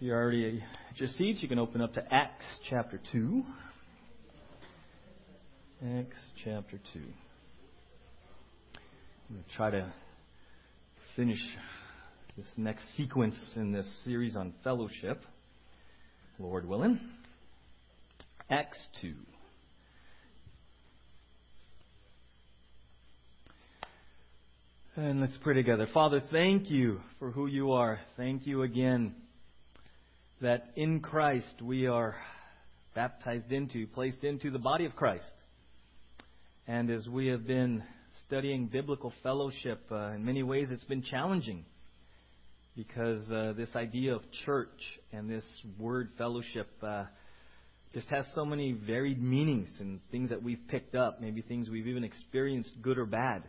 you're already at your seats, you can open up to Acts chapter 2. Acts chapter 2. I'm going to try to finish this next sequence in this series on fellowship, Lord willing. Acts 2. And let's pray together. Father, thank you for who you are. Thank you again that in Christ we are baptized into, placed into the body of Christ. And as we have been studying biblical fellowship, uh, in many ways it's been challenging because uh, this idea of church and this word fellowship uh, just has so many varied meanings and things that we've picked up, maybe things we've even experienced, good or bad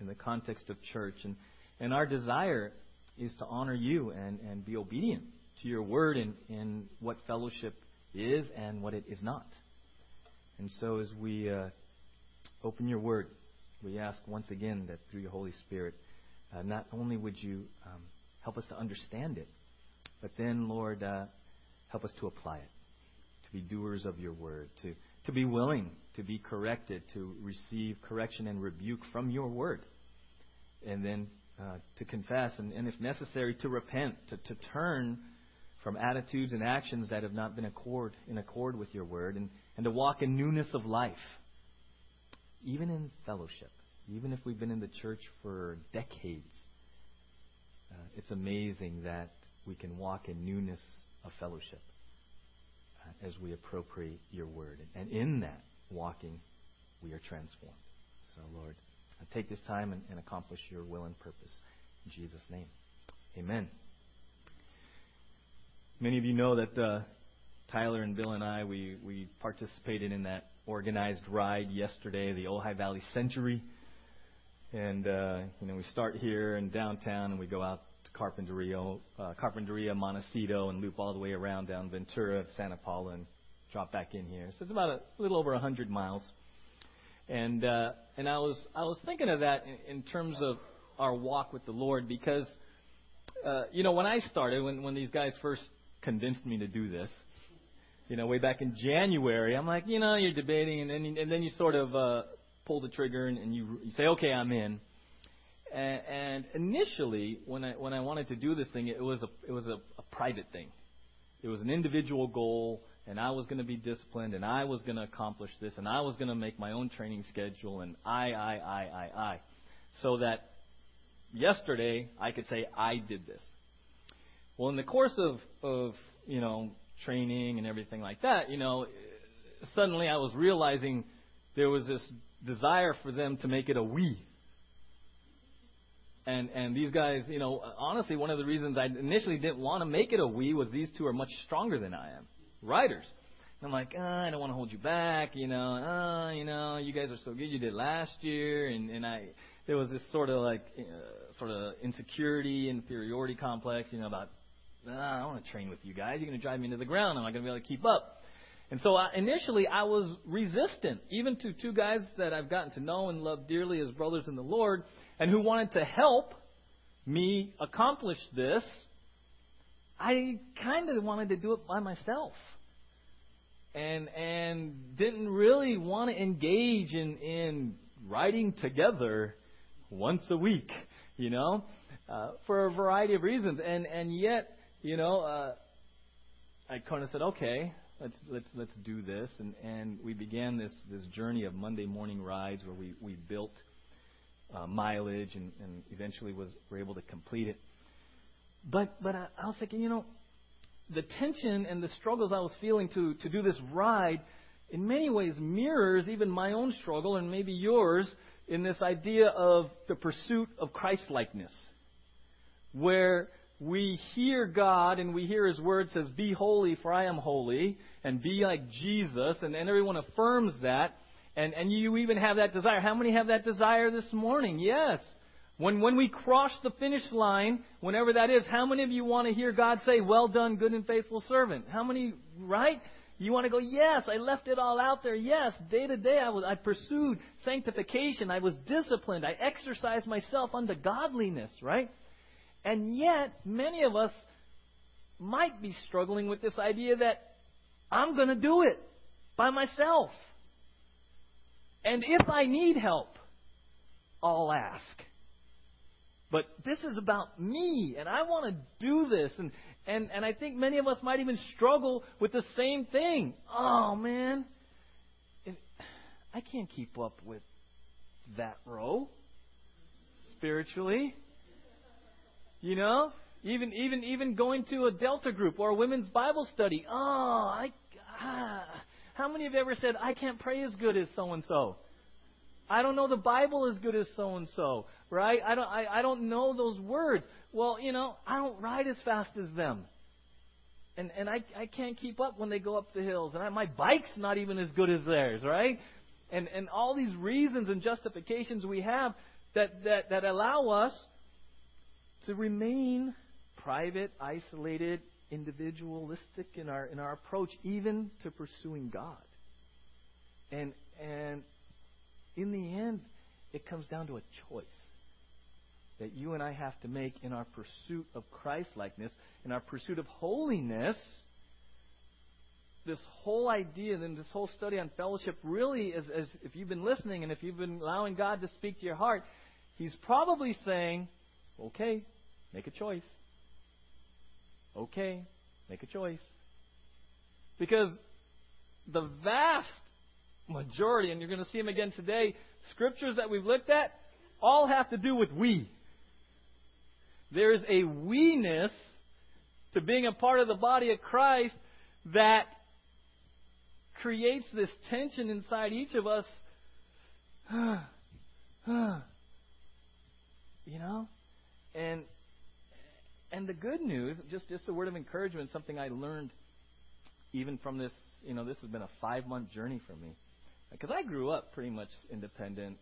in the context of church. And, and our desire is to honor you and, and be obedient to your word and, and what fellowship is and what it is not. And so as we uh, open your word, we ask once again that through your Holy Spirit, uh, not only would you um, help us to understand it, but then, Lord, uh, help us to apply it, to be doers of your word, to, to be willing to be corrected, to receive correction and rebuke from your word and then uh, to confess, and, and, if necessary, to repent, to, to turn from attitudes and actions that have not been accord, in accord with your word, and, and to walk in newness of life, even in fellowship, even if we've been in the church for decades. Uh, it's amazing that we can walk in newness of fellowship uh, as we appropriate your word. And in that walking, we are transformed. So, Lord take this time and, and accomplish your will and purpose. In Jesus' name. Amen. Many of you know that uh, Tyler and Bill and I, we, we participated in that organized ride yesterday, the Ojai Valley Century. And, uh, you know, we start here in downtown and we go out to Carpinteria, uh, Carpinteria, Montecito, and loop all the way around down Ventura, Santa Paula, and drop back in here. So it's about a little over 100 miles. And uh, and I was I was thinking of that in, in terms of our walk with the Lord because uh, you know when I started when when these guys first convinced me to do this, you know way back in January, I'm like you know you're debating and then and then you sort of uh, pull the trigger and, and you you say okay I'm in. And, and initially, when I when I wanted to do this thing, it was a it was a, a private thing. It was an individual goal and I was going to be disciplined, and I was going to accomplish this, and I was going to make my own training schedule, and I, I, I, I, I. So that yesterday I could say I did this. Well, in the course of, of you know, training and everything like that, you know, suddenly I was realizing there was this desire for them to make it a we. And and these guys, you know, honestly, one of the reasons I initially didn't want to make it a we was these two are much stronger than I am riders. And I'm like, oh, I don't want to hold you back, you know. Oh, you know, you guys are so good. You did last year, and and I there was this sort of like uh, sort of insecurity, inferiority complex, you know, about oh, I don't want to train with you guys. You're going to drive me into the ground. I'm not going to be able to keep up. And so I, initially, I was resistant, even to two guys that I've gotten to know and love dearly as brothers in the Lord, and who wanted to help me accomplish this I kind of wanted to do it by myself. And and didn't really want to engage in in riding together once a week, you know, uh, for a variety of reasons. And and yet, you know, uh, I kind of said, okay, let's let's let's do this. And and we began this this journey of Monday morning rides where we we built uh, mileage and and eventually was were able to complete it. But but I, I was thinking, you know, the tension and the struggles I was feeling to to do this ride, in many ways mirrors even my own struggle and maybe yours in this idea of the pursuit of Christlikeness, where we hear God and we hear His word says, "Be holy, for I am holy," and be like Jesus, and, and everyone affirms that. And, and you even have that desire. How many have that desire this morning? Yes. When, when we cross the finish line, whenever that is, how many of you want to hear God say, Well done, good and faithful servant? How many, right? You want to go, Yes, I left it all out there. Yes, day to day I, was, I pursued sanctification. I was disciplined. I exercised myself unto godliness, right? And yet, many of us might be struggling with this idea that I'm going to do it by myself. And if I need help, I'll ask. But this is about me, and I want to do this. And, and, and I think many of us might even struggle with the same thing. Oh, man, I can't keep up with that row spiritually. You know, even even even going to a Delta group or a women's Bible study. Oh, I ah, how many have ever said I can't pray as good as so and so? I don't know the Bible as good as so and so, right? I don't I, I don't know those words. Well, you know, I don't ride as fast as them. And and I I can't keep up when they go up the hills and I, my bike's not even as good as theirs, right? And and all these reasons and justifications we have that that that allow us to remain private, isolated, individualistic in our in our approach, even to pursuing God. And and in the end, it comes down to a choice that you and I have to make in our pursuit of Christ likeness, in our pursuit of holiness. This whole idea and this whole study on fellowship really is, as if you've been listening and if you've been allowing God to speak to your heart, He's probably saying, okay, make a choice. Okay, make a choice. Because the vast majority, and you're going to see them again today, scriptures that we've looked at all have to do with we. There's a we-ness to being a part of the body of Christ that creates this tension inside each of us. you know? And and the good news, just just a word of encouragement, something I learned even from this, you know, this has been a five month journey for me. Because I grew up pretty much independent,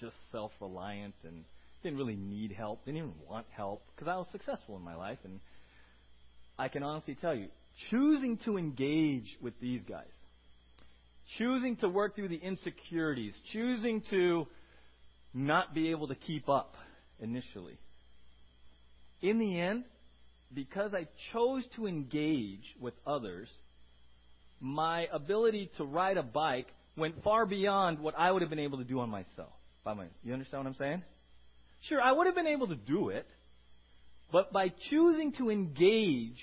just self reliant, and didn't really need help, didn't even want help, because I was successful in my life. And I can honestly tell you, choosing to engage with these guys, choosing to work through the insecurities, choosing to not be able to keep up initially in the end, because I chose to engage with others, my ability to ride a bike went far beyond what I would have been able to do on myself. By my, you understand what I'm saying? Sure, I would have been able to do it, but by choosing to engage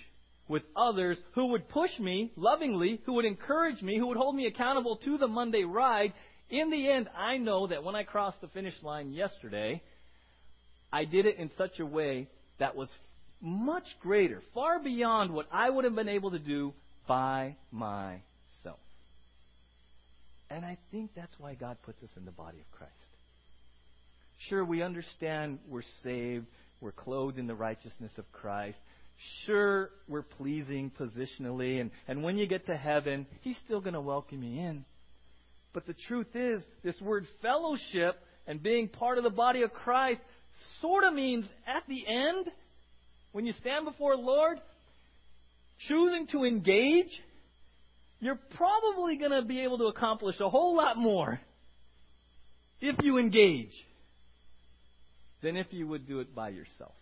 with others who would push me lovingly, who would encourage me, who would hold me accountable to the Monday ride, in the end, I know that when I crossed the finish line yesterday, I did it in such a way that was much greater, far beyond what I would have been able to do by myself. And I think that's why God puts us in the body of Christ. Sure, we understand we're saved, we're clothed in the righteousness of Christ. Sure, we're pleasing positionally, and, and when you get to heaven, He's still going to welcome you in. But the truth is, this word fellowship and being part of the body of Christ sort of means at the end, when you stand before the Lord, choosing to engage, you're probably going to be able to accomplish a whole lot more if you engage than if you would do it by yourself.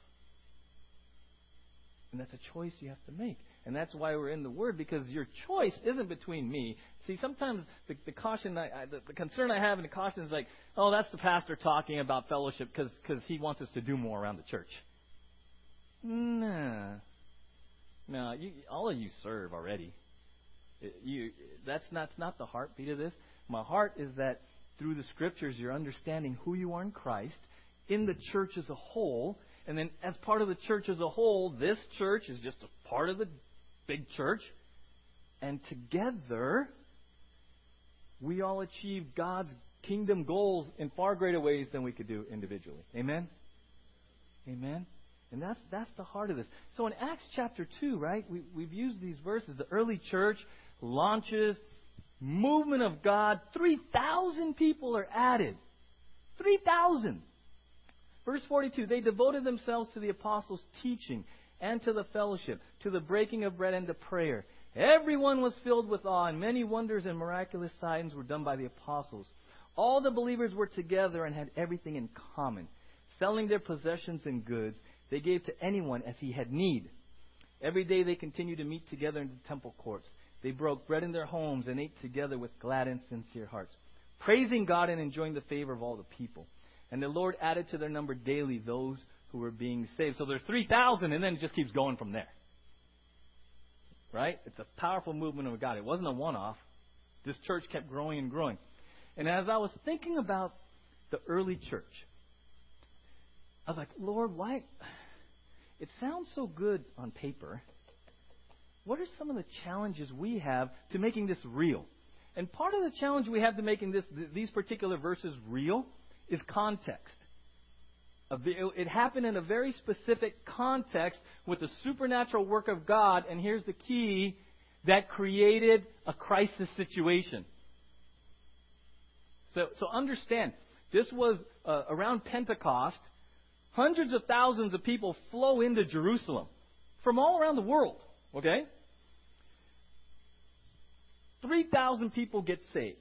And that's a choice you have to make. And that's why we're in the Word, because your choice isn't between me. See, sometimes the, the caution, I, I, the, the concern I have and the caution is like, oh, that's the pastor talking about fellowship because cause he wants us to do more around the church. Nah. No, you, all of you serve already. It, you, that's, not, that's not the heartbeat of this. My heart is that through the Scriptures, you're understanding who you are in Christ, in the church as a whole, and then as part of the church as a whole, this church is just a part of the big church. And together, we all achieve God's kingdom goals in far greater ways than we could do individually. Amen? Amen? And that's, that's the heart of this. So in Acts chapter 2, right, we, we've used these verses. The early church launches, movement of God, 3,000 people are added. 3,000. Verse 42 They devoted themselves to the apostles' teaching and to the fellowship, to the breaking of bread and to prayer. Everyone was filled with awe, and many wonders and miraculous signs were done by the apostles. All the believers were together and had everything in common. Selling their possessions and goods, they gave to anyone as he had need. Every day they continued to meet together in the temple courts. They broke bread in their homes and ate together with glad and sincere hearts, praising God and enjoying the favor of all the people. And the Lord added to their number daily those who were being saved. So there's 3,000, and then it just keeps going from there. Right? It's a powerful movement of God. It wasn't a one off. This church kept growing and growing. And as I was thinking about the early church, I was like, Lord, why? It sounds so good on paper. What are some of the challenges we have to making this real? And part of the challenge we have to making this, these particular verses real is context. It happened in a very specific context with the supernatural work of God, and here's the key that created a crisis situation. So, so understand, this was uh, around Pentecost. Hundreds of thousands of people flow into Jerusalem from all around the world. Okay? 3,000 people get saved.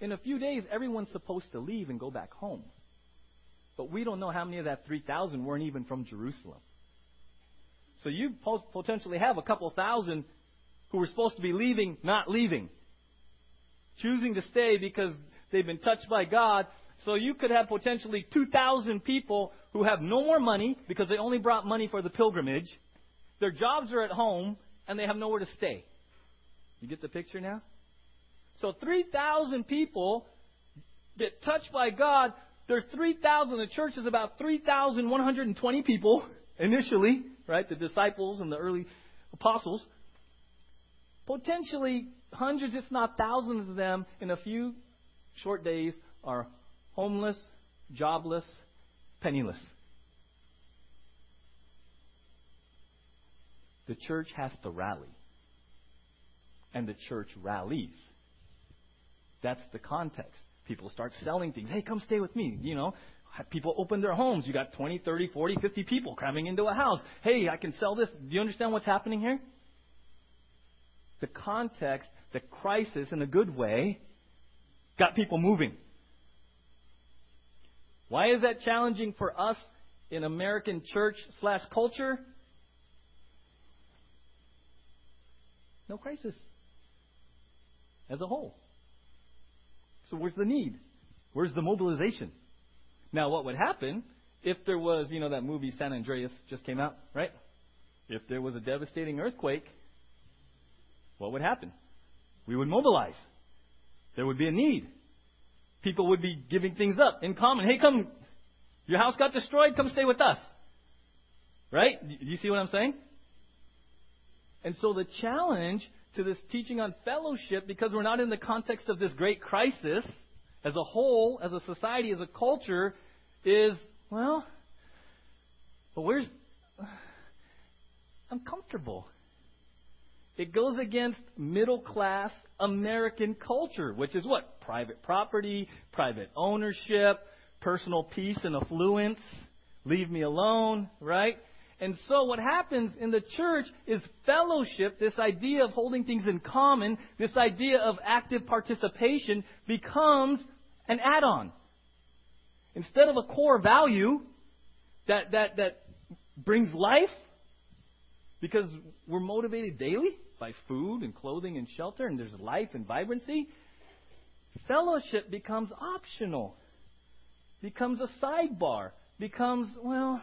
In a few days, everyone's supposed to leave and go back home. But we don't know how many of that 3,000 weren't even from Jerusalem. So you potentially have a couple thousand who were supposed to be leaving, not leaving. Choosing to stay because they've been touched by God. So you could have potentially 2,000 people who have no more money because they only brought money for the pilgrimage. Their jobs are at home and they have nowhere to stay. You get the picture now? So 3,000 people get touched by God. There's 3,000. The church is about 3,120 people initially, right? The disciples and the early apostles. Potentially hundreds, if not thousands of them in a few short days are homeless, jobless, penniless. The church has to rally. And the church rallies. That's the context. People start selling things. Hey, come stay with me. You know, people open their homes. You got 20, 30, 40, 50 people cramming into a house. Hey, I can sell this. Do you understand what's happening here? The context, the crisis in a good way, got people moving. Why is that challenging for us in American church slash culture? No crisis as a whole. So where's the need? Where's the mobilization? Now, what would happen if there was, you know, that movie San Andreas just came out, right? If there was a devastating earthquake, what would happen? We would mobilize. There would be a need. People would be giving things up in common. Hey, come, your house got destroyed, come stay with us. Right? Do you see what I'm saying? And so the challenge to this teaching on fellowship because we're not in the context of this great crisis as a whole, as a society, as a culture, is, well, but where's. I'm comfortable. It goes against middle class American culture, which is what? Private property, private ownership, personal peace and affluence. Leave me alone, right? And so what happens in the church is fellowship, this idea of holding things in common, this idea of active participation becomes an add-on. Instead of a core value that, that, that brings life, because we're motivated daily by food and clothing and shelter, and there's life and vibrancy, fellowship becomes optional, becomes a sidebar, becomes, well,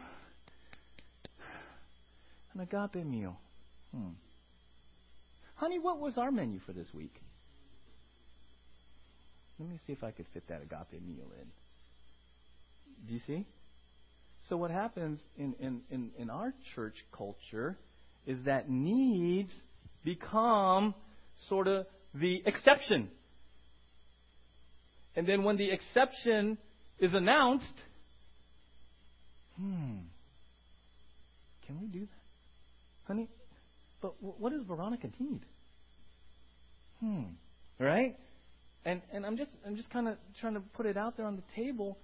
an agape meal. Hmm. Honey, what was our menu for this week? Let me see if I could fit that agape meal in. Do you see? So what happens in, in, in, in our church culture is that needs become sort of the exception. And then when the exception is announced, hmm, can we do that? Honey, but what does Veronica need? Hmm. Right? And and I'm just I'm just kind of trying to put it out there on the table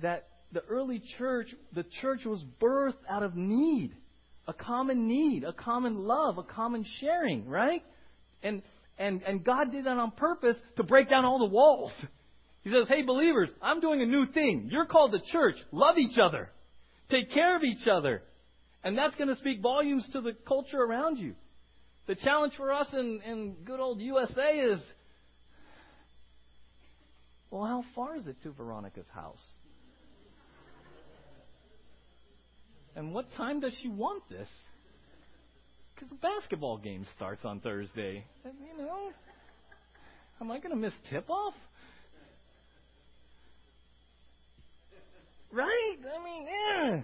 that the early church, the church was birthed out of need, a common need, a common love, a common sharing, right? And and and God did that on purpose to break down all the walls. He says, "Hey believers, I'm doing a new thing. You're called the church. Love each other. Take care of each other. And that's going to speak volumes to the culture around you. The challenge for us in, in good old USA is well, how far is it to Veronica's house? And what time does she want this? Because the basketball game starts on Thursday. And, you know, am I going to miss tip off? Right? I mean, yeah.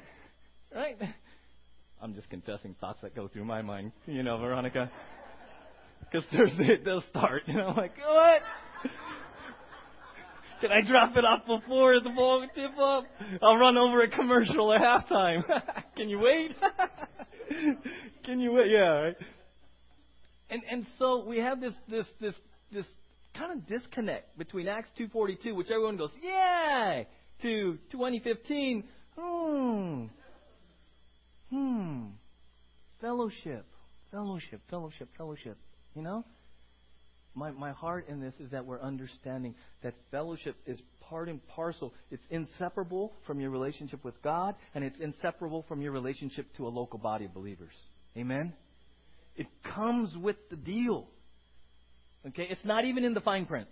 Right? I'm just confessing thoughts that go through my mind, you know, Veronica. Because Thursday it does start. You know, I'm like, what? Can I drop it off before the ball tip up? I'll run over a commercial at halftime. Can you wait? Can you wait? Yeah. Right? And and so we have this this this this kind of disconnect between Acts 2:42, which everyone goes, "Yay!" to 2015, hmm, hmm, fellowship, fellowship, fellowship, fellowship. You know, my my heart in this is that we're understanding that fellowship is part and parcel. It's inseparable from your relationship with God, and it's inseparable from your relationship to a local body of believers. Amen. It comes with the deal. Okay, it's not even in the fine print.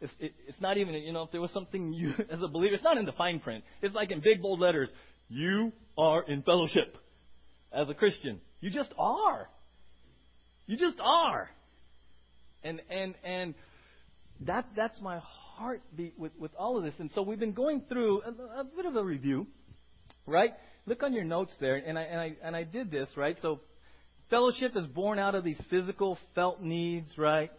It's, it, it's not even, you know, if there was something you, as a believer, it's not in the fine print. It's like in big bold letters. You are in fellowship as a Christian. You just are. You just are. And, and, and that, that's my heartbeat with, with all of this. And so we've been going through a, a bit of a review, right? Look on your notes there. And I, and I, and I did this, right? So fellowship is born out of these physical, felt needs, right?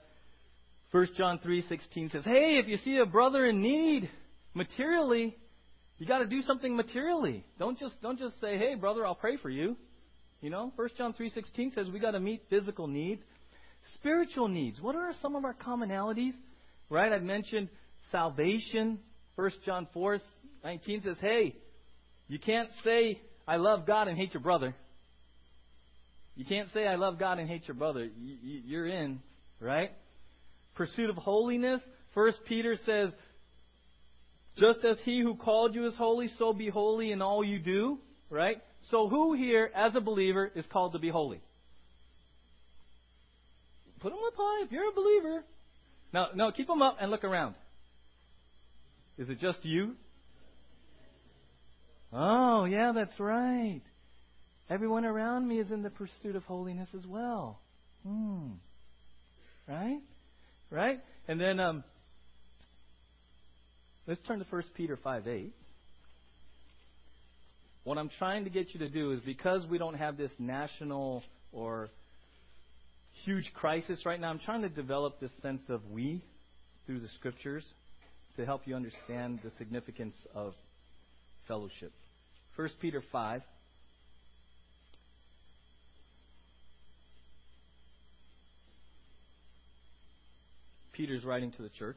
1 John 3:16 says, "Hey, if you see a brother in need materially, you got to do something materially. Don't just don't just say, "Hey, brother, I'll pray for you." You know, 1 John 3:16 says we got to meet physical needs, spiritual needs. What are some of our commonalities? Right? I mentioned salvation. 1 John 4:19 says, "Hey, you can't say I love God and hate your brother." You can't say I love God and hate your brother. You're in, right? pursuit of holiness. First Peter says, just as he who called you is holy, so be holy in all you do. Right? So who here, as a believer, is called to be holy? Put them up high if you're a believer. Now, no, keep them up and look around. Is it just you? Oh, yeah, that's right. Everyone around me is in the pursuit of holiness as well. Hmm. Right? Right? And then um, let's turn to 1 Peter 5 8. What I'm trying to get you to do is because we don't have this national or huge crisis right now, I'm trying to develop this sense of we through the scriptures to help you understand the significance of fellowship. 1 Peter 5 Peter's writing to the church.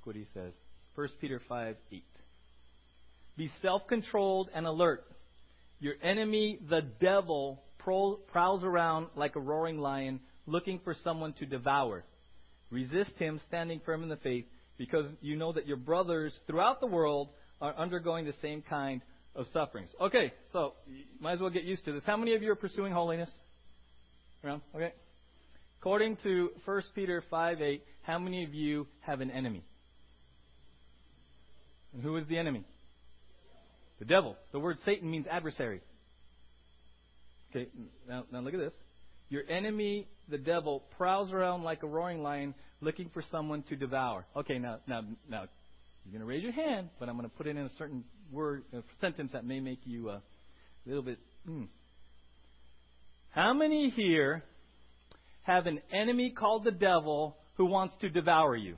Look what he says. 1 Peter 5 8. Be self controlled and alert. Your enemy, the devil, prowls around like a roaring lion looking for someone to devour. Resist him, standing firm in the faith, because you know that your brothers throughout the world are undergoing the same kind of sufferings. Okay, so might as well get used to this. How many of you are pursuing holiness? Around? Okay. According to 1 Peter 5 8, how many of you have an enemy? And who is the enemy? The devil. The word Satan means adversary. Okay, now, now look at this. Your enemy, the devil, prowls around like a roaring lion looking for someone to devour. Okay, now, now, now, you're going to raise your hand, but I'm going to put it in a certain word, a sentence that may make you a little bit. Hmm. How many here have an enemy called the devil who wants to devour you.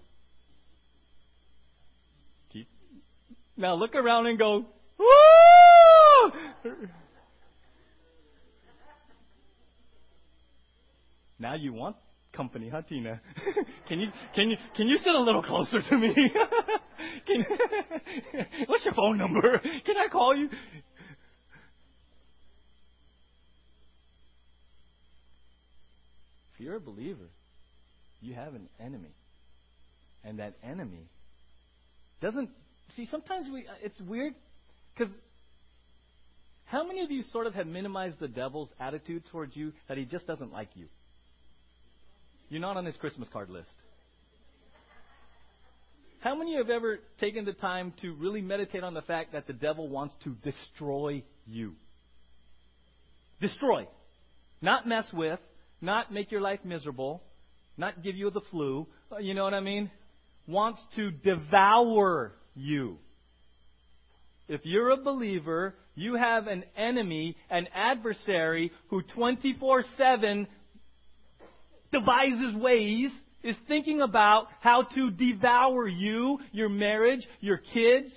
Keep. Now look around and go, Woo! Now you want company, huh, Tina? can you can you can you sit a little closer to me? can, what's your phone number? Can I call you? If you're a believer, you have an enemy. And that enemy doesn't. See, sometimes we. Uh, it's weird because How many of you sort of have minimized the devil's attitude towards you that he just doesn't like you? You're not on his Christmas card list. How many have ever taken the time to really meditate on the fact that the devil wants to destroy you? Destroy. Not mess with, not make your life miserable, not give you the flu, uh, you know what I mean? Wants to devour you. If you're a believer, you have an enemy, an adversary who 24 7 devises ways, is thinking about how to devour you, your marriage, your kids.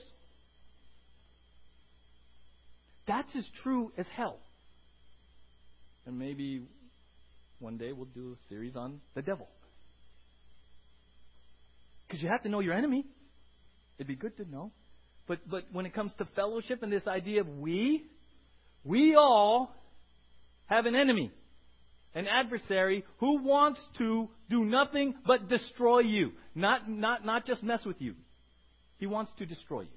That's as true as hell. And maybe one day we'll do a series on the devil. Because you have to know your enemy. It'd be good to know. But but when it comes to fellowship and this idea of we, we all have an enemy, an adversary who wants to do nothing but destroy you. Not not not just mess with you. He wants to destroy you.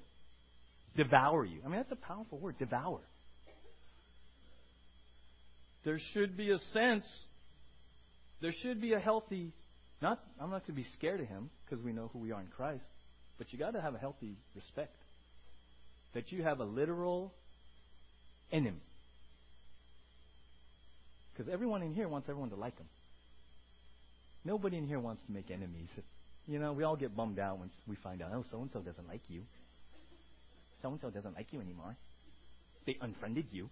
Devour you. I mean that's a powerful word, devour. There should be a sense there should be a healthy not I'm not going to be scared of him because we know who we are in Christ, but you got to have a healthy respect that you have a literal enemy. Because everyone in here wants everyone to like them. Nobody in here wants to make enemies. You know, we all get bummed out once we find out, oh, so and so doesn't like you. So and so doesn't like you anymore. They unfriended you.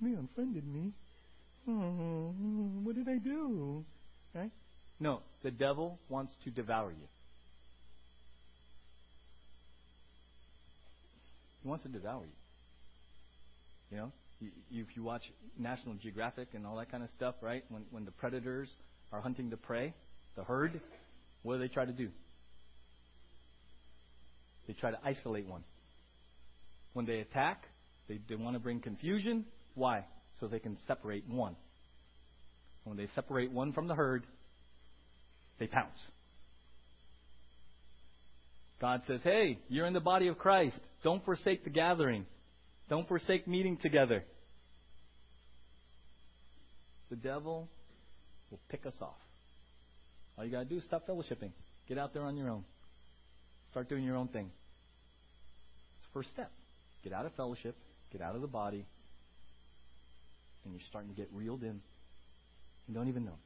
They unfriended me. Oh, what did I do? Right? No, the devil wants to devour you. He wants to devour you. You know, if you watch National Geographic and all that kind of stuff, right? When when the predators are hunting the prey, the herd, what do they try to do? They try to isolate one. When they attack, they, they want to bring confusion. Why? So they can separate one. When they separate one from the herd, they pounce. God says, hey, you're in the body of Christ. Don't forsake the gathering. Don't forsake meeting together. The devil will pick us off. All you got to do is stop fellowshipping. Get out there on your own. Start doing your own thing. It's the first step. Get out of fellowship, get out of the body, and you're starting to get reeled in. You don't even know.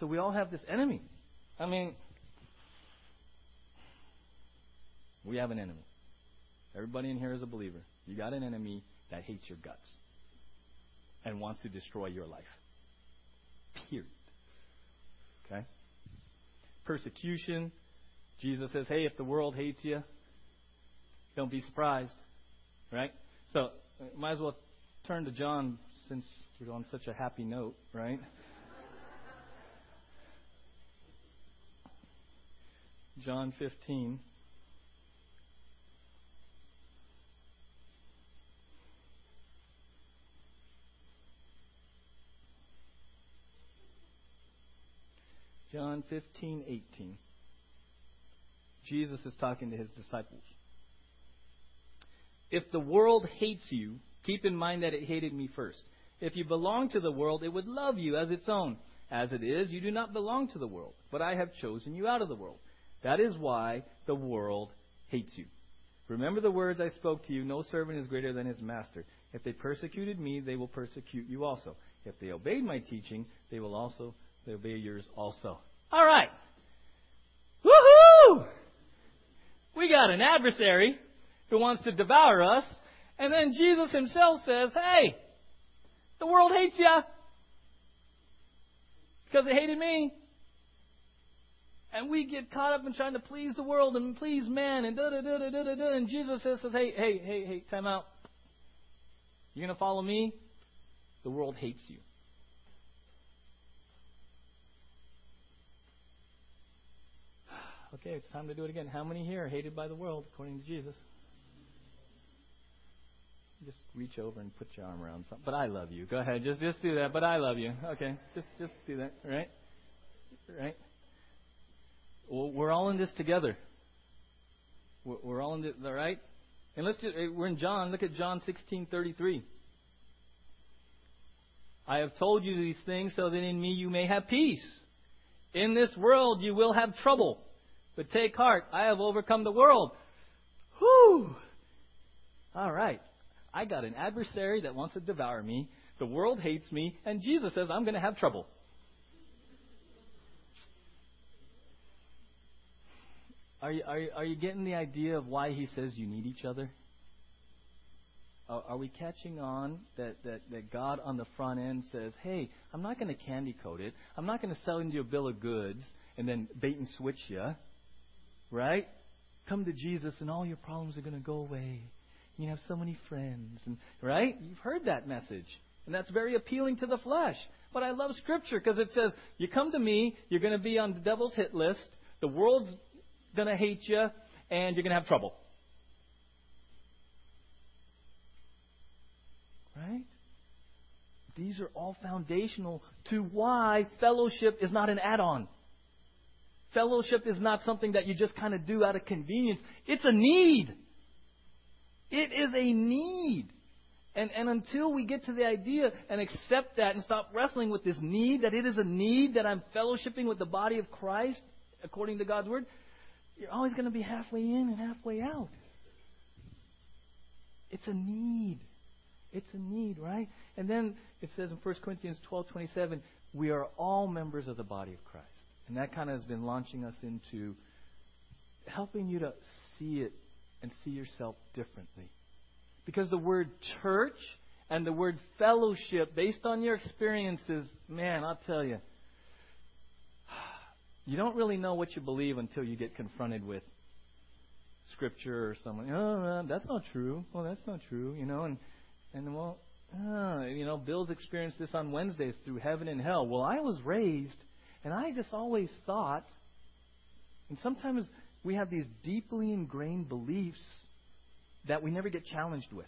So we all have this enemy. I mean, We have an enemy. Everybody in here is a believer. You got an enemy that hates your guts and wants to destroy your life. Period. Okay? Persecution. Jesus says, hey, if the world hates you, don't be surprised. Right? So, might as well turn to John since we're on such a happy note, right? John 15. John 15, 18. Jesus is talking to his disciples. If the world hates you, keep in mind that it hated me first. If you belong to the world, it would love you as its own. As it is, you do not belong to the world, but I have chosen you out of the world. That is why the world hates you. Remember the words I spoke to you no servant is greater than his master. If they persecuted me, they will persecute you also. If they obeyed my teaching, they will also they obey yours also. All right. Woohoo! We got an adversary who wants to devour us, and then Jesus himself says, hey, the world hates you because they hated me. And we get caught up in trying to please the world and please man and da da da da da da. And Jesus says, "Hey, hey, hey, hey, time out. You're gonna follow me? The world hates you. Okay, it's time to do it again. How many here are hated by the world according to Jesus? Just reach over and put your arm around something. But I love you. Go ahead. Just just do that. But I love you. Okay. Just just do that. Right? Right? We're all in this together. We're, all in this, all right? And let's just, we're in John. Look at John 16:33. I have told you these things so that in me you may have peace. In this world you will have trouble, but take heart, I have overcome the world. Whew! All right. I got an adversary that wants to devour me. The world hates me, and Jesus says I'm going to have trouble. Are you, are, you, are you getting the idea of why he says you need each other? Are, are we catching on that, that, that God on the front end says, hey, I'm not going to candy coat it. I'm not going to sell you a bill of goods and then bait and switch you. Right? Come to Jesus and all your problems are going to go away. You have so many friends. And, right? You've heard that message. And that's very appealing to the flesh. But I love Scripture because it says, you come to me, you're going to be on the devil's hit list. The world's going to hate you, and you're going to have trouble. Right? These are all foundational to why fellowship is not an add on. Fellowship is not something that you just kind of do out of convenience. It's a need. It is a need. And, and until we get to the idea and accept that and stop wrestling with this need, that it is a need that I'm fellowshipping with the body of Christ according to God's Word, you're always going to be halfway in and halfway out. It's a need. It's a need, right? And then it says in 1 Corinthians 12:27, we are all members of the body of Christ. And that kind of has been launching us into helping you to see it and see yourself differently. Because the word church and the word fellowship, based on your experiences, man, I'll tell you, you don't really know what you believe until you get confronted with scripture or someone. Oh, that's not true. Well, that's not true. You know, and and well, uh, you know, Bill's experienced this on Wednesdays through heaven and hell. Well, I was raised, and I just always thought, and sometimes we have these deeply ingrained beliefs that we never get challenged with.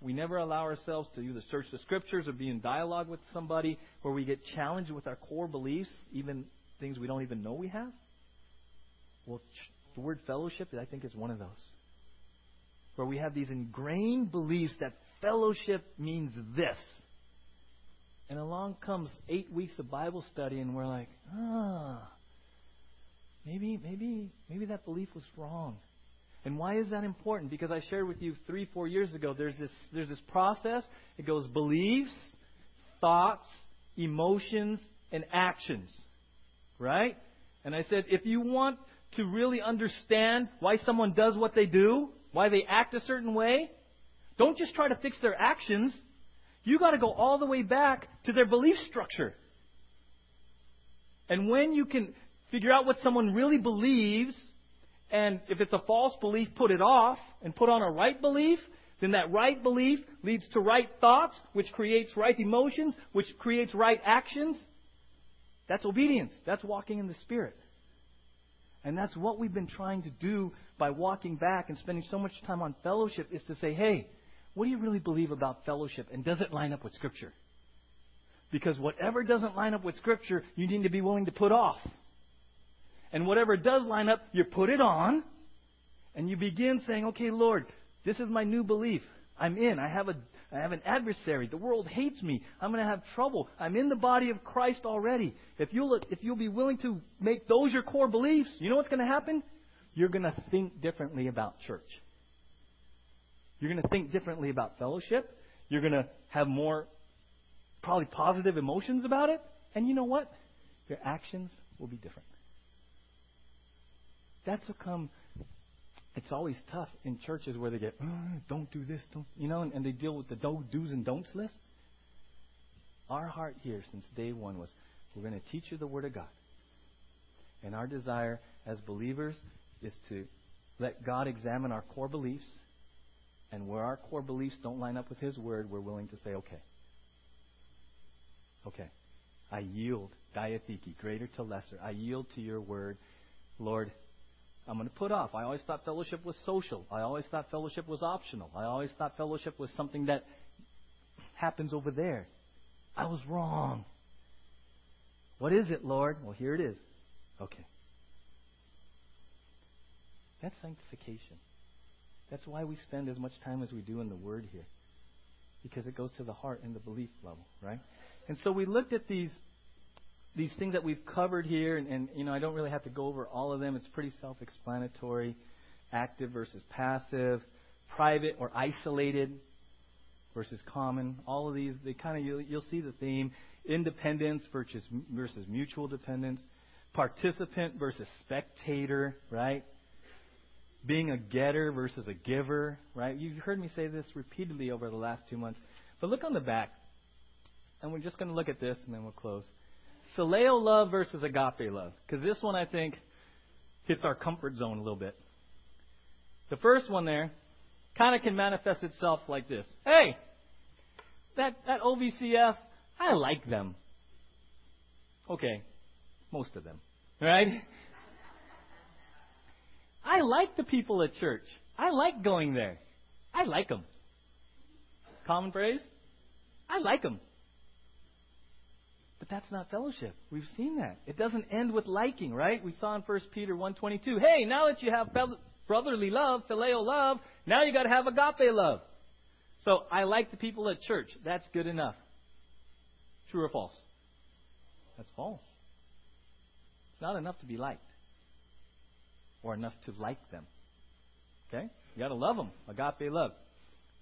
We never allow ourselves to either search the scriptures or be in dialogue with somebody where we get challenged with our core beliefs, even things we don't even know we have? Well, the word fellowship, I think, is one of those. Where we have these ingrained beliefs that fellowship means this. And along comes eight weeks of Bible study, and we're like, ah, maybe, maybe, maybe that belief was wrong. And why is that important? Because I shared with you three, four years ago, there's this, there's this process. It goes beliefs, thoughts, emotions, and actions right? And I said, if you want to really understand why someone does what they do, why they act a certain way, don't just try to fix their actions. You got to go all the way back to their belief structure. And when you can figure out what someone really believes, and if it's a false belief, put it off and put on a right belief, then that right belief leads to right thoughts, which creates right emotions, which creates right actions, that's obedience. That's walking in the Spirit. And that's what we've been trying to do by walking back and spending so much time on fellowship is to say, hey, what do you really believe about fellowship? And does it line up with Scripture? Because whatever doesn't line up with Scripture, you need to be willing to put off. And whatever does line up, you put it on. And you begin saying, okay, Lord, this is my new belief. I'm in. I have a I have an adversary. The world hates me. I'm going to have trouble. I'm in the body of Christ already. If you'll, if you'll be willing to make those your core beliefs, you know what's going to happen? You're going to think differently about church. You're going to think differently about fellowship. You're going to have more, probably positive emotions about it. And you know what? Your actions will be different. That's what come it's always tough in churches where they get, oh, don't do this, don't, you know, and, and they deal with the do, do's and don'ts list. Our heart here since day one was, we're going to teach you the Word of God. And our desire as believers is to let God examine our core beliefs. And where our core beliefs don't line up with His Word, we're willing to say, okay. Okay. I yield, diatheke, greater to lesser. I yield to your Word. Lord, I'm going to put off. I always thought fellowship was social. I always thought fellowship was optional. I always thought fellowship was something that happens over there. I was wrong. What is it, Lord? Well, here it is. Okay. That's sanctification. That's why we spend as much time as we do in the Word here. Because it goes to the heart and the belief level, right? And so we looked at these these things that we've covered here, and, and you know I don't really have to go over all of them. It's pretty self-explanatory. Active versus passive, private or isolated versus common. All of these, they kind of you'll, you'll see the theme: independence versus versus mutual dependence, participant versus spectator, right? being a getter versus a giver, right? You've heard me say this repeatedly over the last two months. But look on the back. And we're just going to look at this and then we'll close. Phileo love versus agape love. Because this one, I think, hits our comfort zone a little bit. The first one there kind of can manifest itself like this Hey, that, that OVCF, I like them. Okay, most of them, right? I like the people at church. I like going there. I like them. Common phrase? I like them. But that's not fellowship. We've seen that. It doesn't end with liking, right? We saw in 1 Peter 1.22, hey, now that you have brotherly love, phileo love, now you got to have agape love. So I like the people at church. That's good enough. True or false? That's false. It's not enough to be liked or enough to like them. Okay? You got to love them. Agape love.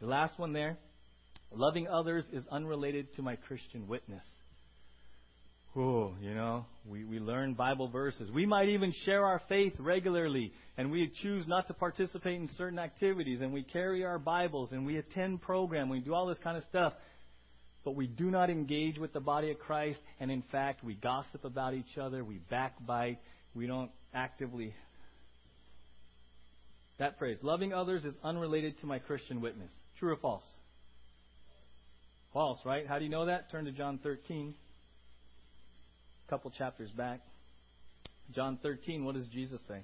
The last one there. Loving others is unrelated to my Christian witness. Oh, you know, we, we learn Bible verses. We might even share our faith regularly, and we choose not to participate in certain activities, and we carry our Bibles, and we attend program, we do all this kind of stuff. But we do not engage with the body of Christ, and in fact, we gossip about each other, we backbite, we don't actively that phrase, loving others is unrelated to my Christian witness. True or false? False, right? How do you know that? Turn to John 13. Couple chapters back. John 13, what does Jesus say?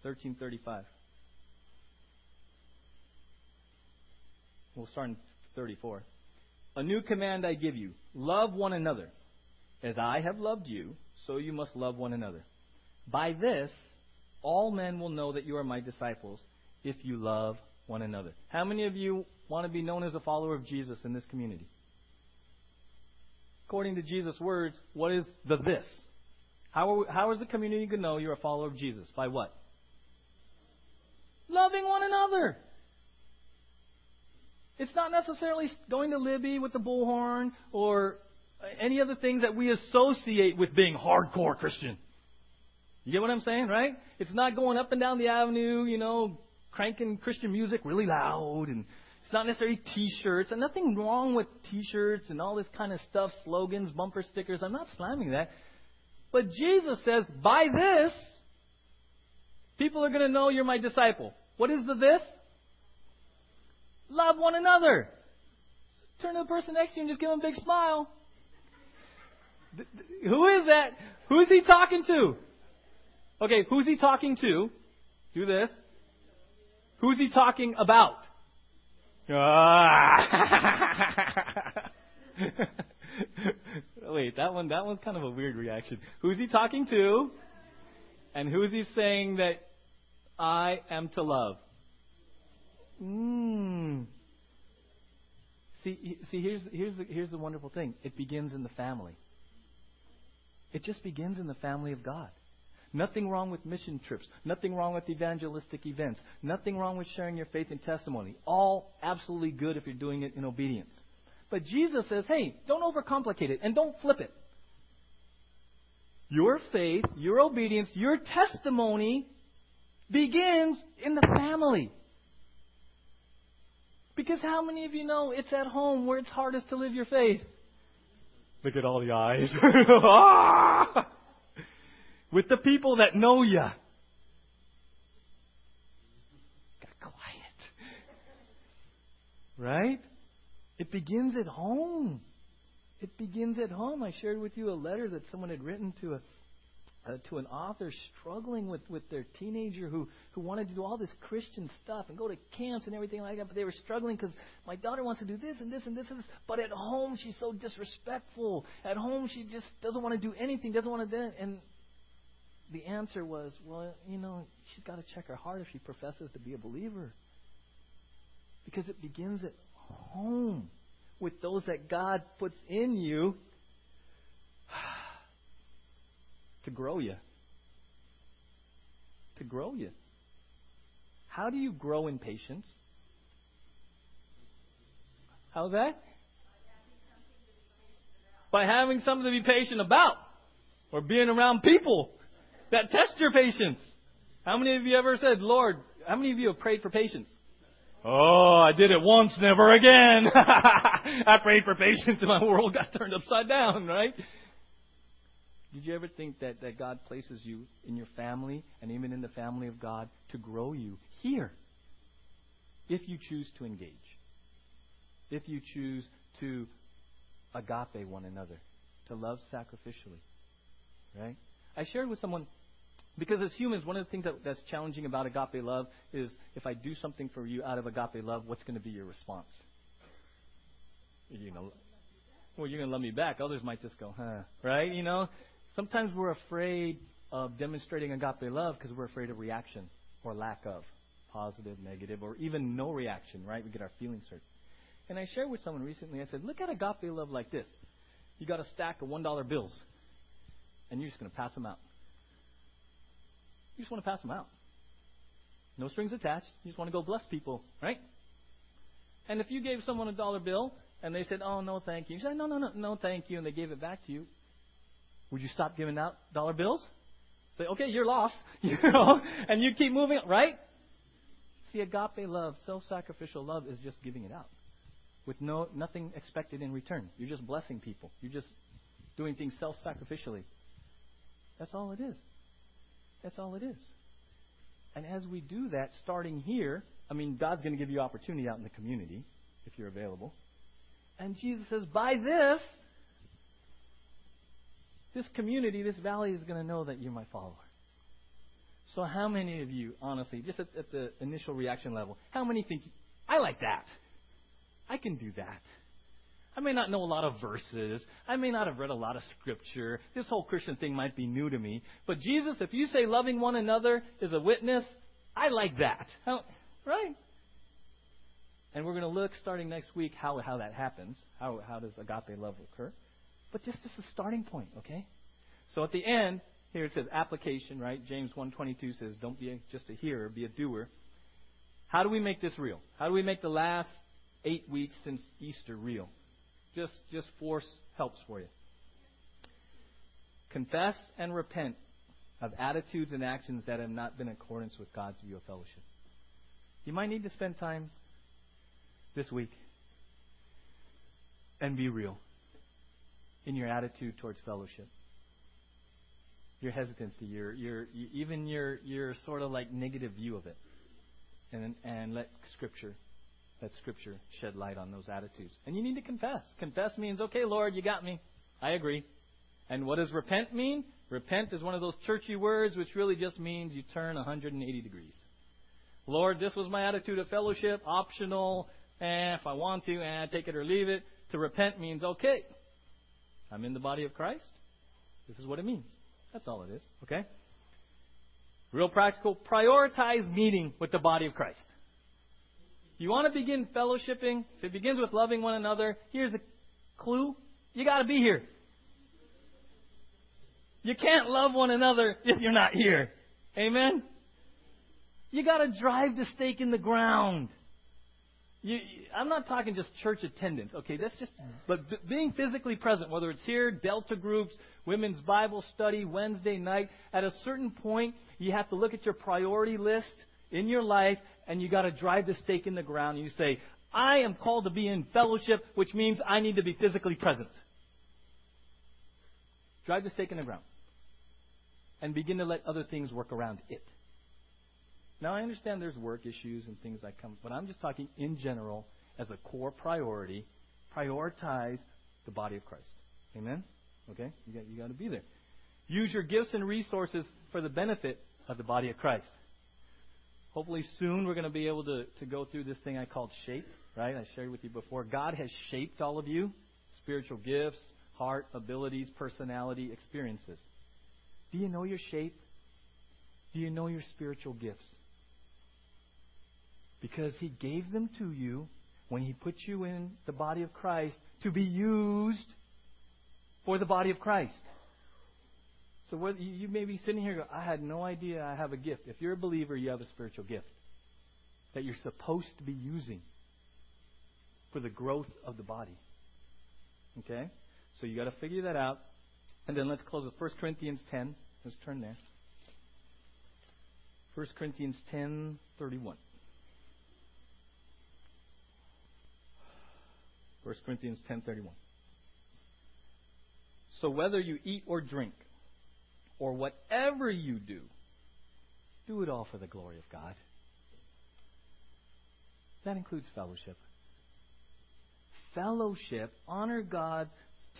1335. We'll start in 34. A new command I give you love one another. As I have loved you, so you must love one another. By this, all men will know that you are my disciples if you love one another. How many of you want to be known as a follower of Jesus in this community? According to Jesus' words, what is the this? How, are, how is the community going to know you're a follower of Jesus? By what? Loving one another. It's not necessarily going to Libbey with the bullhorn or any other things that we associate with being hardcore Christian. You get what I'm saying, right? It's not going up and down the avenue, you know, cranking Christian music really loud, and it's not necessarily T-shirts. And nothing wrong with T-shirts and all this kind of stuff, slogans, bumper stickers. I'm not slamming that. But Jesus says, by this, people are going to know you're my disciple. What is the this? Love one another. Turn to the person next to you and just give them a big smile. Who is that? Who's he talking to? Okay, who's he talking to? Do this. Who's he talking about? Ah. Wait, that one that one's kind of a weird reaction. Who's he talking to? And who's he saying that I am to love? Mm. See, see, here's here's the here's the wonderful thing. It begins in the family. It just begins in the family of God. Nothing wrong with mission trips. Nothing wrong with evangelistic events. Nothing wrong with sharing your faith and testimony. All absolutely good if you're doing it in obedience. But Jesus says, hey, don't overcomplicate it and don't flip it. Your faith, your obedience, your testimony begins in the family. Because how many of you know it's at home where it's hardest to live your faith? Look at all the eyes. Ah! With the people that know you. Got quiet. Right? It begins at home. It begins at home. I shared with you a letter that someone had written to a uh, to an author struggling with, with their teenager who, who wanted to do all this Christian stuff and go to camps and everything like that, but they were struggling because my daughter wants to do this and this and this and this, but at home she's so disrespectful. At home she just doesn't want to do anything, doesn't want to do and the answer was, well, you know, she's got to check her heart if she professes to be a believer. Because it begins at home with those that God puts in you to grow you. To grow you. How do you grow in patience? How's that? By having something to be patient about. Or being around people that test your patience. How many of you ever said, Lord, how many of you have prayed for patience? Oh, I did it once, never again. I prayed for patience and my world got turned upside down, right? Did you ever think that, that God places you in your family and even in the family of God to grow you here? If you choose to engage. If you choose to agape one another, to love sacrificially. Right? I shared with someone because as humans, one of the things that, that's challenging about agape love is if I do something for you out of agape love, what's going to be your response? You know, well, you're going to love me back. Others might just go, huh? Right? You know, sometimes we're afraid of demonstrating agape love because we're afraid of reaction or lack of positive, negative, or even no reaction. Right? We get our feelings hurt. And I shared with someone recently. I said, look at agape love like this. You got a stack of one dollar bills, and you're just going to pass them out. You just want to pass them out. No strings attached. You just want to go bless people, right? And if you gave someone a dollar bill and they said, "Oh no, thank you," you said, "No, no, no, no, thank you," and they gave it back to you, would you stop giving out dollar bills? Say, "Okay, you're lost," you know, and you keep moving, right? See, agape love, self-sacrificial love, is just giving it out with no nothing expected in return. You're just blessing people. You're just doing things self-sacrificially. That's all it is. That's all it is. And as we do that, starting here, I mean, God's going to give you opportunity out in the community if you're available. And Jesus says, by this, this community, this valley is going to know that you're my follower. So, how many of you, honestly, just at, at the initial reaction level, how many think, I like that? I can do that. I may not know a lot of verses. I may not have read a lot of scripture. This whole Christian thing might be new to me. But Jesus, if you say loving one another is a witness, I like that. Right? And we're going to look starting next week how, how that happens. How, how does agape love occur? But just as a starting point, okay? So at the end, here it says application, right? James 1.22 says, don't be just a hearer, be a doer. How do we make this real? How do we make the last eight weeks since Easter real? Just, just force helps for you. Confess and repent of attitudes and actions that have not been in accordance with God's view of fellowship. You might need to spend time this week and be real in your attitude towards fellowship. Your hesitancy, your, your, even your, your sort of like negative view of it. And, and let Scripture let Scripture shed light on those attitudes. And you need to confess. Confess means, okay, Lord, you got me. I agree. And what does repent mean? Repent is one of those churchy words which really just means you turn 180 degrees. Lord, this was my attitude of fellowship, optional, eh, if I want to, eh, take it or leave it. To repent means, okay, I'm in the body of Christ. This is what it means. That's all it is, okay? Real practical, prioritize meeting with the body of Christ. You want to begin fellowshipping? If it begins with loving one another, here's a clue. You got to be here. You can't love one another if you're not here. Amen? You got to drive the stake in the ground. You, I'm not talking just church attendance. Okay, that's just, but b- being physically present, whether it's here, Delta groups, women's Bible study, Wednesday night, at a certain point, you have to look at your priority list in your life and you got to drive the stake in the ground. And you say, I am called to be in fellowship, which means I need to be physically present. Drive the stake in the ground. And begin to let other things work around it. Now, I understand there's work issues and things that come, but I'm just talking in general as a core priority. Prioritize the body of Christ. Amen? Okay? You got, you got to be there. Use your gifts and resources for the benefit of the body of Christ. Hopefully soon we're going to be able to, to go through this thing I called shape, right? I shared with you before. God has shaped all of you spiritual gifts, heart, abilities, personality, experiences. Do you know your shape? Do you know your spiritual gifts? Because He gave them to you when He put you in the body of Christ to be used for the body of Christ. So you may be sitting here, I had no idea I have a gift. If you're a believer, you have a spiritual gift that you're supposed to be using for the growth of the body. Okay? So you got to figure that out. And then let's close with 1 Corinthians 10. Let's turn there. 1 Corinthians 10 31. 1 Corinthians 10:31. So whether you eat or drink or whatever you do, do it all for the glory of God. That includes fellowship. Fellowship, honor God's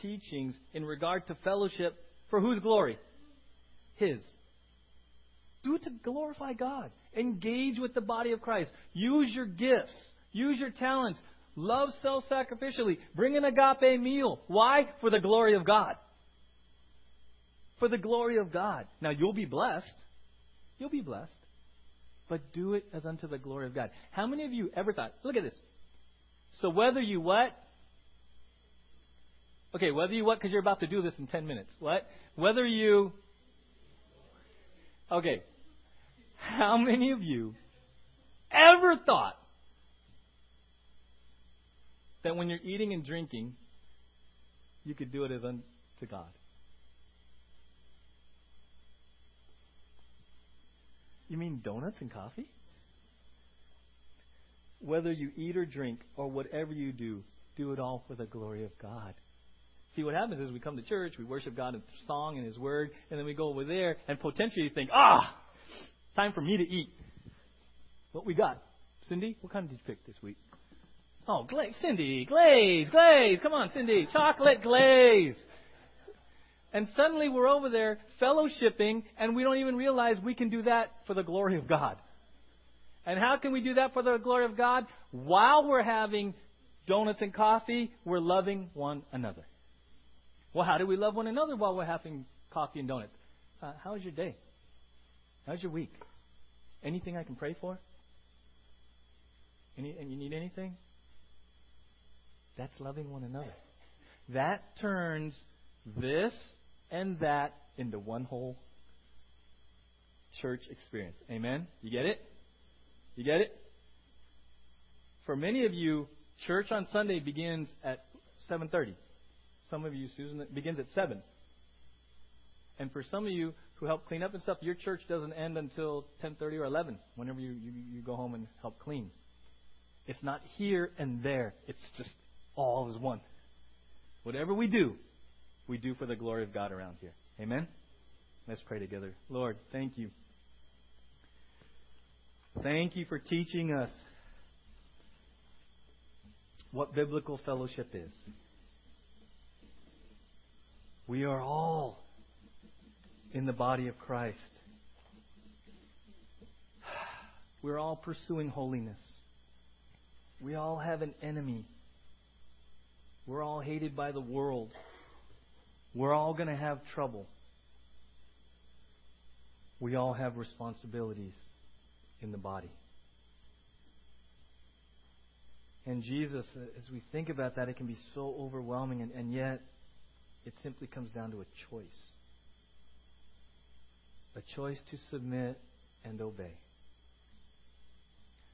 teachings in regard to fellowship for whose glory? His. Do it to glorify God. Engage with the body of Christ. Use your gifts. Use your talents. Love self sacrificially. Bring an agape meal. Why? For the glory of God. For the glory of God. Now, you'll be blessed. You'll be blessed. But do it as unto the glory of God. How many of you ever thought, look at this. So whether you what? Okay, whether you what? Because you're about to do this in 10 minutes. What? Whether you. Okay. How many of you ever thought that when you're eating and drinking, you could do it as unto God. You mean donuts and coffee? Whether you eat or drink or whatever you do, do it all for the glory of God. See, what happens is we come to church, we worship God in song and His Word, and then we go over there and potentially think, ah, time for me to eat. What we got? Cindy, what kind did you pick this week? Oh, glaze, Cindy, glaze, glaze. Come on, Cindy, chocolate glaze. And suddenly we're over there fellowshipping, and we don't even realize we can do that for the glory of God. And how can we do that for the glory of God? While we're having donuts and coffee, we're loving one another. Well, how do we love one another while we're having coffee and donuts? Uh, how's your day? How's your week? Anything I can pray for? Any, and you need anything? That's loving one another. That turns this and that into one whole church experience. Amen? You get it? You get it? For many of you, church on Sunday begins at 7:30. Some of you, Susan, it begins at 7. And for some of you who help clean up and stuff, your church doesn't end until 10:30 or 11. Whenever you, you you go home and help clean, it's not here and there. It's just all is one. Whatever we do, we do for the glory of God around here. Amen? Let's pray together. Lord, thank you. Thank you for teaching us what biblical fellowship is. We are all in the body of Christ. We're all pursuing holiness. We all have an enemy. We're all hated by the world. We're all going to have trouble. We all have responsibilities in the body. And Jesus, as we think about that, it can be so overwhelming, and, and yet it simply comes down to a choice a choice to submit and obey.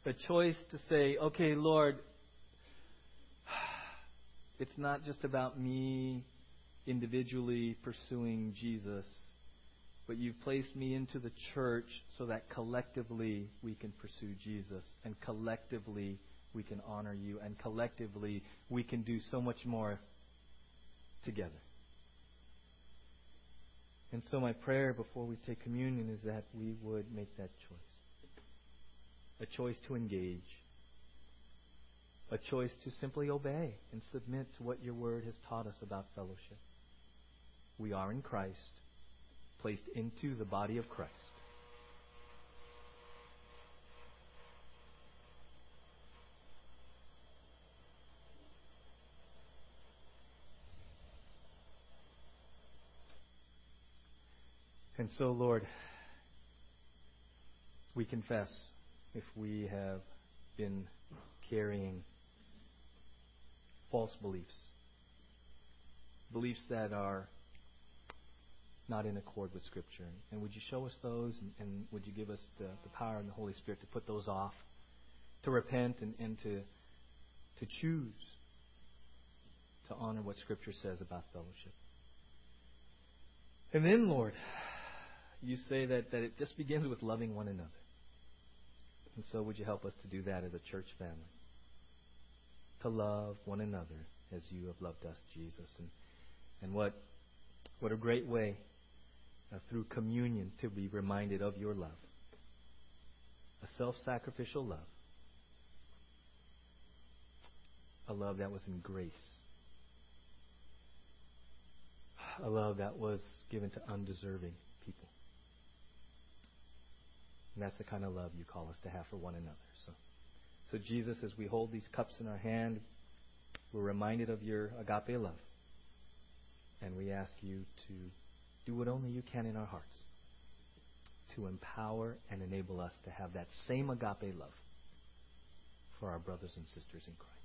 A choice to say, okay, Lord, it's not just about me individually pursuing Jesus, but you've placed me into the church so that collectively we can pursue Jesus, and collectively we can honor you, and collectively we can do so much more together. And so, my prayer before we take communion is that we would make that choice a choice to engage a choice to simply obey and submit to what your word has taught us about fellowship. We are in Christ, placed into the body of Christ. And so, Lord, we confess if we have been carrying false beliefs, beliefs that are not in accord with Scripture. And would you show us those, and, and would you give us the, the power and the Holy Spirit to put those off, to repent, and, and to to choose to honor what Scripture says about fellowship. And then, Lord, you say that, that it just begins with loving one another. And so, would you help us to do that as a church family? To love one another as you have loved us, Jesus. And, and what, what a great way Uh, through communion to be reminded of your love. A self sacrificial love. A love that was in grace. A love that was given to undeserving people. And that's the kind of love you call us to have for one another. So, so Jesus, as we hold these cups in our hand, we're reminded of your agape love. And we ask you to do what only you can in our hearts to empower and enable us to have that same agape love for our brothers and sisters in Christ.